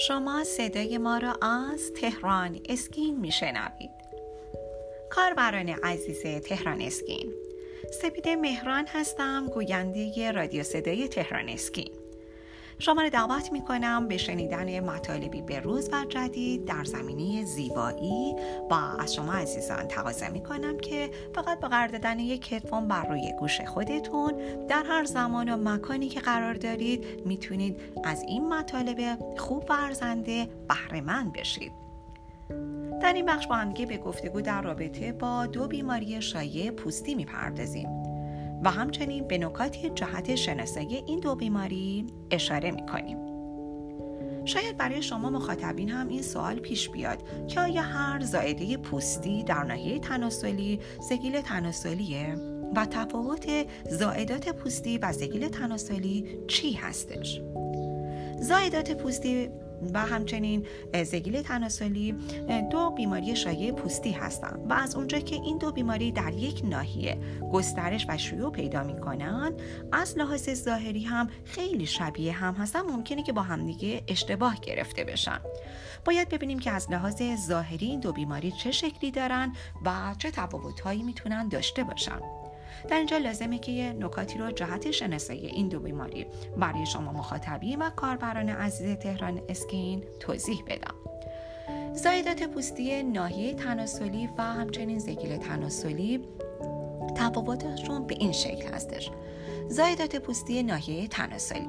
شما صدای ما را از تهران اسکین میشنوید. کاربران عزیز تهران اسکین سپید مهران هستم گوینده رادیو صدای تهران اسکین. شما را دعوت می کنم به شنیدن مطالبی به روز و جدید در زمینه زیبایی. و از شما عزیزان تقاضا می کنم که فقط با قرار دادن یک هدفون بر روی گوش خودتون در هر زمان و مکانی که قرار دارید می‌تونید از این مطالب خوب ورزنده بهره بشید. در این بخش با همگی به گفتگو در رابطه با دو بیماری شایع پوستی می‌پردازیم. و همچنین به نکاتی جهت شناسایی این دو بیماری اشاره می کنیم. شاید برای شما مخاطبین هم این سوال پیش بیاد که آیا هر زائده پوستی در ناحیه تناسلی زگیل تناسلیه و تفاوت زائدات پوستی و زگیل تناسلی چی هستش؟ زائدات پوستی و همچنین زگیل تناسلی دو بیماری شایع پوستی هستند و از اونجا که این دو بیماری در یک ناحیه گسترش و شیوع پیدا می کنند از لحاظ ظاهری هم خیلی شبیه هم هستن. ممکنه که با همدیگه اشتباه گرفته بشن. باید ببینیم که از لحاظ ظاهری این دو بیماری چه شکلی دارن و چه تفاوتهایی می‌تونن داشته باشن. در اینجا لازمه که یه نکاتی رو جهت شناسایی این دو بیماری برای شما مخاطبی و کاربران عزیز تهران اسکین توضیح بدم. زایدات پوستی ناحیه تناسلی و همچنین زگیل تناسلی تفاوتشون به این شکل هستش. زایدات پوستی ناحیه تناسلی.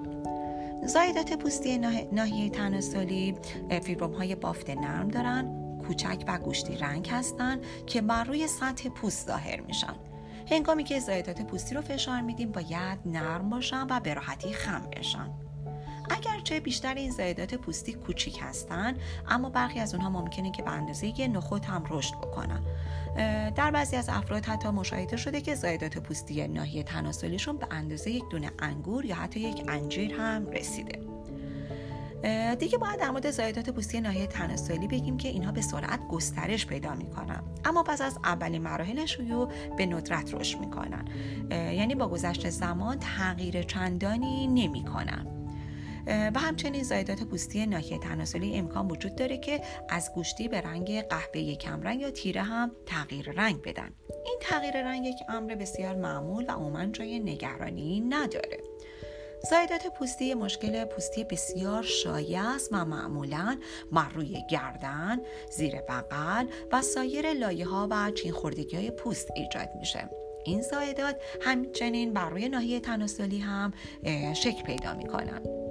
زایدات پوستی ناحیه تناسلی فیبروم های بافت نرم دارن کوچک و گوشتی رنگ هستند که بر روی سطح پوست ظاهر میشن. هنگامی که زایدات پوستی رو فشار میدیم باید نرم باشن و به راحتی خم بشن. اگرچه بیشتر این زایدات پوستی کوچیک هستن اما برخی از اونها ممکنه که به اندازه یه نخود هم رشد بکنن. در بعضی از افراد حتی مشاهده شده که زایدات پوستی ناحیه تناسلیشون به اندازه یک دونه انگور یا حتی یک انجیر هم رسیده. دیگه باید در مورد زایدات پوستی ناحیه تناسلی بگیم که اینها به سرعت گسترش پیدا می‌کنن. اما پس از اولین مراحل شیوع به ندرت رشد می‌کنن. یعنی با گذشت زمان تغییر چندانی نمی‌کنن. و همچنین زایدات پوستی ناحیه تناسلی امکان وجود داره که از گوشتی به رنگ قهوه کمرنگ یا تیره هم تغییر رنگ بدن. این تغییر رنگ یک امر بسیار معمول و عموما جای نگرانی نداره. زایدات پوستی مشکل پوستی بسیار شایع است و معمولا بر روی گردن، زیر بغل و سایر لایه ها و چین خوردگی های پوست ایجاد میشه. این زایدات همچنین بر روی ناحیه تناسلی هم شکل پیدا می‌کنن.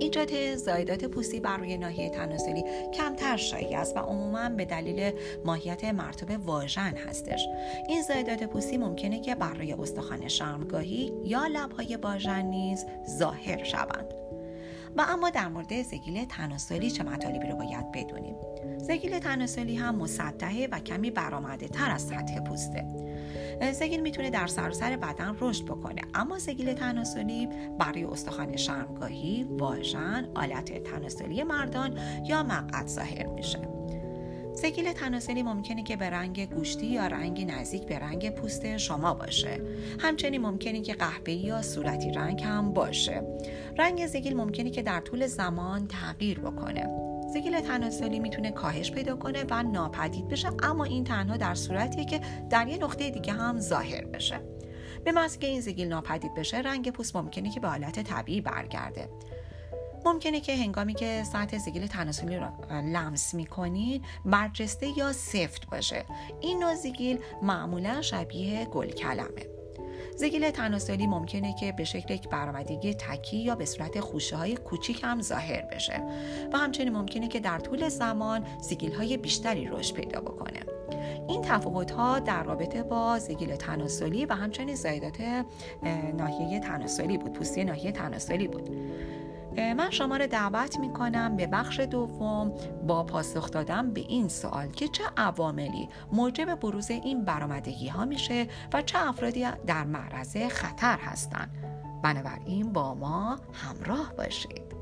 ایجاد زایدات پوستی بر روی ناحیه تناسلی کمتر شایع است و عموما به دلیل ماهیت مرتوب واژن هستش. این زایدات پوستی ممکنه که بر روی استخوان شرمگاهی یا لبهای واژن نیز ظاهر شوند. و اما در مورد زگیل تناسلی چه مطالبی رو باید بدونیم؟ زگیل تناسلی هم مسطحه و کمی برآمده تر از سطح پوسته. زگیل می‌تونه در سراسر بدن رشد بکنه اما زگیل تناسلی برای استخوان شرمگاهی واژن آلت تناسلی مردان یا مقعد ظاهر میشه. زگیل تناسلی ممکنه که به رنگ گوشتی یا رنگی نزدیک به رنگ پوست شما باشه. همچنین ممکنه که قهوه‌ای یا صورتی رنگ هم باشه. رنگ زگیل ممکنه که در طول زمان تغییر بکنه. زگیل تناسلی می‌تونه کاهش پیدا کنه و ناپدید بشه اما این تنها در صورتیه که در یه نقطه دیگه هم ظاهر بشه. به محض که این زگیل ناپدید بشه رنگ پوست ممکنه که به حالت طبیعی برگرده. ممکنه که هنگامی که سطح زگیل تناسلی را لمس می‌کنید برجسته یا سفت باشه. این نوع زگیل معمولا شبیه گل کلمه. زگیل تناسلی ممکنه که به شکل یک برآمدگی تکی یا به صورت خوشه های کوچیک هم ظاهر بشه و همچنین ممکنه که در طول زمان زگیل های بیشتری رشد پیدا بکنه. این تفاوت ها در رابطه با زگیل تناسلی و همچنین زایدات ناحیه تناسلی بود پوستی ناحیه تناسلی بود. من شما را دعوت می کنم به بخش دوم با پاسخ دادن به این سوال که چه عواملی موجب بروز این برآمدگی ها میشه و چه افرادی در معرض خطر هستند. بنابراین با ما همراه باشید.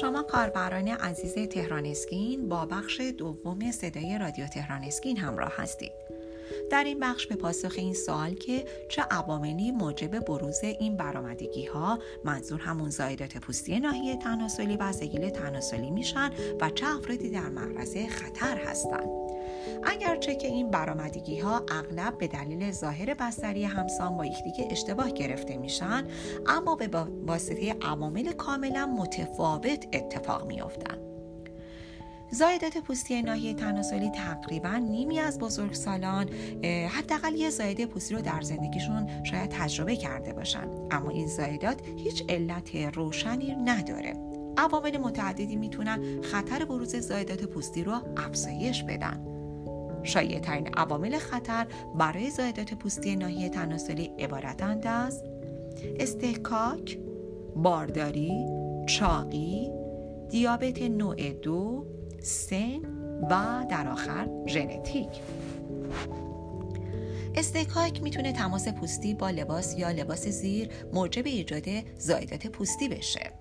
شما کاربران عزیز تهران اسکین با بخش دوم صدای رادیو تهران اسکین همراه هستید. در این بخش به پاسخ این سوال که چه عواملی موجب بروز این برآمدگی ها منظور همون زایدات پوستی ناحیه تناسلی و زگیل تناسلی میشن و چه افرادی در معرض خطر هستند اگرچه که این برآمدگی ها اغلب به دلیل ظاهر بستری همسان با یکدیگه اشتباه گرفته میشن اما به واسطه عوامل کاملا متفاوت اتفاق میافتند. زایدات پوستی ناحیه تناسلی تقریبا نیمی از بزرگسالان حداقل یه زایده پوستی رو در زندگیشون شاید تجربه کرده باشن. اما این زایدات هیچ علت روشنی نداره. عوامل متعددی می‌تونن خطر بروز زایدات پوستی رو افزایش بدن. شایع ترین عوامل خطر برای زایدات پوستی ناحیه تناسلی عبارتند از استحکاک، بارداری، چاقی، دیابت نوع دو، سن و در آخر ژنتیک. استکاک می‌تونه تماس پوستی با لباس یا لباس زیر موجب ایجاد زایدات پوستی بشه.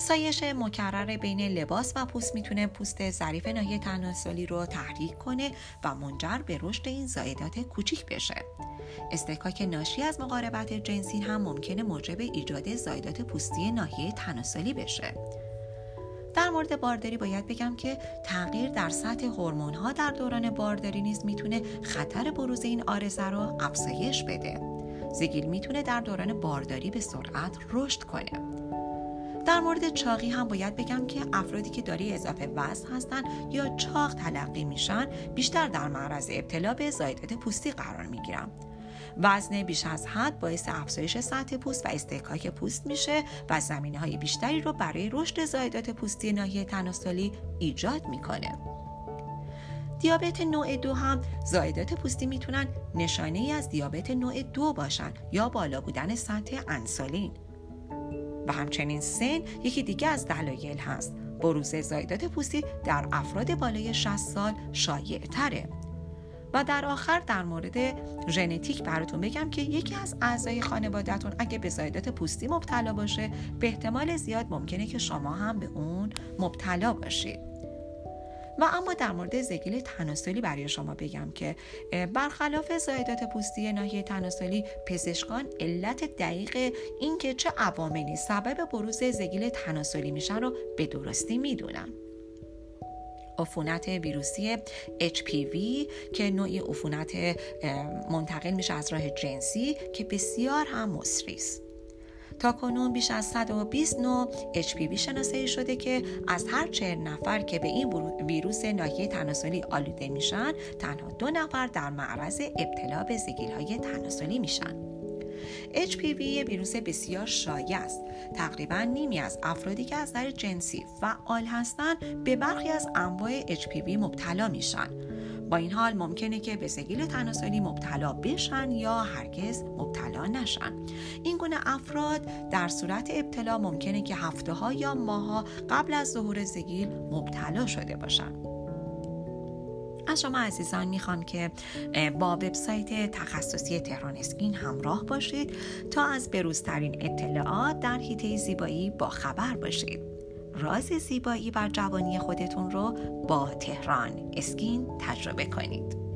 سایش مکرر بین لباس و پوست می‌تونه پوست ظریف ناحیه تناسلی رو تحریک کنه و منجر به رشد این زایدات کوچیک بشه استکاک ناشی از مقاربت جنسی هم ممکنه موجب ایجاد زایدات پوستی ناحیه تناسلی بشه در مورد بارداری باید بگم که تغییر در سطح هورمون ها در دوران بارداری نیز می‌تونه خطر بروز این آرزه رو افزایش بده. زگیل می‌تونه در دوران بارداری به سرعت رشد کنه. در مورد چاقی هم باید بگم که افرادی که داری اضافه وزن هستن یا چاق تلقی میشن بیشتر در معرض ابتلا به زایدات پوستی قرار می‌گیرن. وزن بیش از حد باعث افزایش سطح پوست و استحکاک پوست میشه و زمینه های بیشتری رو برای رشد زایدات پوستی ناحیه تناسلی ایجاد می‌کنه. دیابت نوع دو هم زایدات پوستی می‌تونن نشانه ای از دیابت نوع دو باشن یا بالا بودن سطح انسولین و همچنین سن یکی دیگه از دلایل هست. بروز زایدات پوستی در افراد بالای 60 سال شایع تره و در آخر در مورد ژنتیک براتون بگم که یکی از اعضای خانوادهتون اگه به زایدات پوستی مبتلا باشه به احتمال زیاد ممکنه که شما هم به اون مبتلا باشید. و اما در مورد زگیل تناسلی برای شما بگم که برخلاف زایدات پوستی ناحیه تناسلی پزشکان علت دقیق اینکه چه عواملی سبب بروز زگیل تناسلی میشن رو به درستی می‌دونن عفونت ویروسی HPV که نوعی عفونت منتقل میشه از راه جنسی که بسیار هم مصری است. تا کنون بیش از 120 نوع HPV شناسایی شده که از هر چهر نفر که به این ویروس ناحیه تناسلی آلوده میشن تنها دو نفر در معرض ابتلا به زگیل های تناسلی میشن HPV ویروس بسیار شایع است. تقریبا نیمی از افرادی که از نظر جنسی فعال هستند به برخی از انواع HPV مبتلا میشن. با این حال ممکنه که به سگیل تناسلی مبتلا بشن یا هرگز مبتلا نشن. این گونه افراد در صورت ابتلا ممکنه که هفته ها یا ماها قبل از ظهور زگیل مبتلا شده باشند از شما عزیزان می‌خوام که با وبسایت تخصصی تهران اسکین همراه باشید تا از بروزترین اطلاعات در حیطه زیبایی با خبر باشید. راز زیبایی و جوانی خودتون رو با تهران اسکین تجربه کنید.